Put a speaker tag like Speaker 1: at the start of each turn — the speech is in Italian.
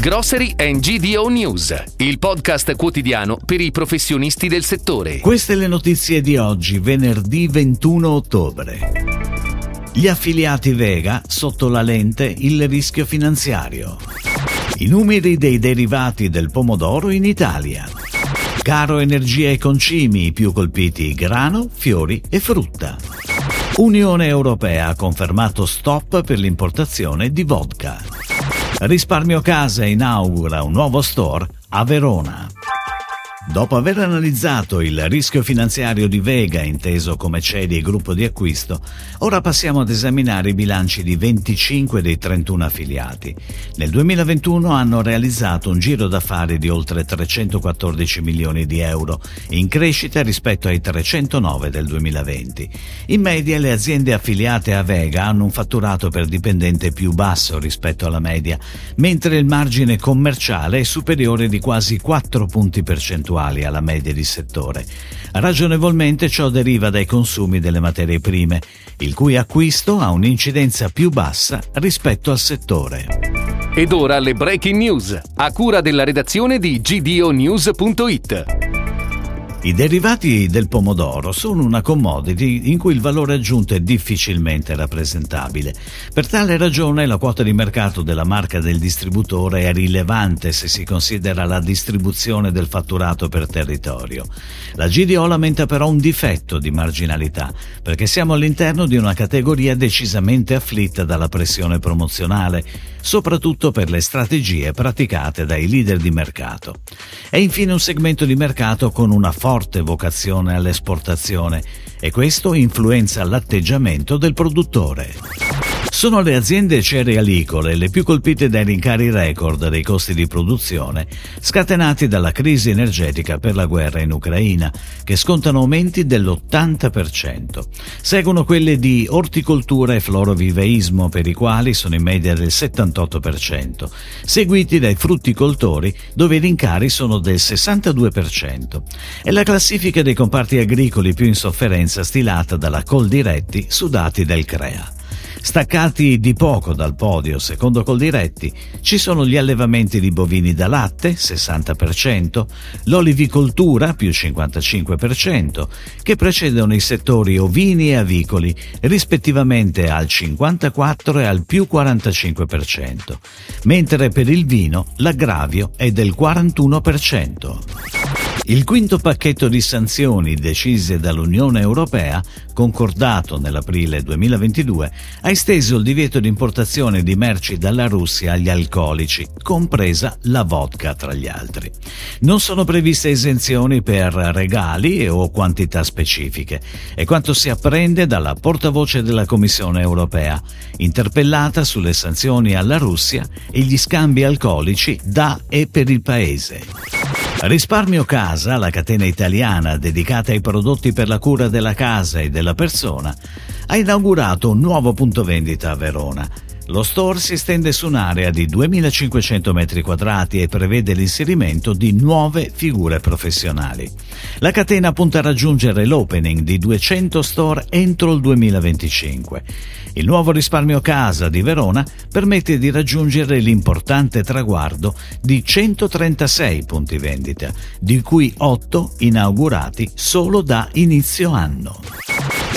Speaker 1: Grocery and GDO News, il podcast quotidiano per i professionisti del settore.
Speaker 2: Queste le notizie di oggi, venerdì 21 ottobre. Gli affiliati Vega sotto la lente il rischio finanziario. I numeri dei derivati del pomodoro in Italia. Caro energia e concimi, i più colpiti grano, fiori e frutta. Unione Europea ha confermato stop per l'importazione di vodka. Risparmio Casa inaugura un nuovo store a Verona. Dopo aver analizzato il rischio finanziario di Vega, inteso come CEDI e gruppo di acquisto, ora passiamo ad esaminare i bilanci di 25 dei 31 affiliati. Nel 2021 hanno realizzato un giro d'affari di oltre 314 milioni di euro, in crescita rispetto ai 309 del 2020. In media le aziende affiliate a Vega hanno un fatturato per dipendente più basso rispetto alla media, mentre il margine commerciale è superiore di quasi 4 punti percentuali uguali alla media di settore. Ragionevolmente ciò deriva dai consumi delle materie prime, il cui acquisto ha un'incidenza più bassa rispetto al settore.
Speaker 1: Ed ora le breaking news, a cura della redazione di gdonews.it.
Speaker 2: I derivati del pomodoro sono una commodity in cui il valore aggiunto è difficilmente rappresentabile. Per tale ragione la quota di mercato della marca del distributore è rilevante se si considera la distribuzione del fatturato per territorio. La GDO lamenta però un difetto di marginalità, perché siamo all'interno di una categoria decisamente afflitta dalla pressione promozionale, soprattutto per le strategie praticate dai leader di mercato. È infine un segmento di mercato con una forte vocazione all'esportazione e questo influenza l'atteggiamento del produttore. Sono le aziende cerealicole le più colpite dai rincari record dei costi di produzione scatenati dalla crisi energetica per la guerra in Ucraina, che scontano aumenti dell'80%. Seguono quelle di orticoltura e floroviveismo, per i quali sono in media del 78%, seguiti dai frutticoltori, dove i rincari sono del 62%. È la classifica dei comparti agricoli più in sofferenza stilata dalla Coldiretti su dati del CREA. Staccati di poco dal podio, secondo Coldiretti, ci sono gli allevamenti di bovini da latte, 60%, l'olivicoltura, più 55%, che precedono i settori ovini e avicoli, rispettivamente al 54% e al più 45%, mentre per il vino l'aggravio è del 41%. Il quinto pacchetto di sanzioni decise dall'Unione Europea, concordato nell'aprile 2022, ha esteso il divieto di importazione di merci dalla Russia agli alcolici, compresa la vodka tra gli altri. Non sono previste esenzioni per regali o quantità specifiche, è quanto si apprende dalla portavoce della Commissione Europea, interpellata sulle sanzioni alla Russia e gli scambi alcolici da e per il paese. Risparmio Casa, la catena italiana dedicata ai prodotti per la cura della casa e della persona, ha inaugurato un nuovo punto vendita a Verona lo store si estende su un'area di 2500 m2 e prevede l'inserimento di nuove figure professionali. La catena punta a raggiungere l'opening di 200 store entro il 2025. Il nuovo risparmio casa di Verona permette di raggiungere l'importante traguardo di 136 punti vendita, di cui 8 inaugurati solo da inizio anno.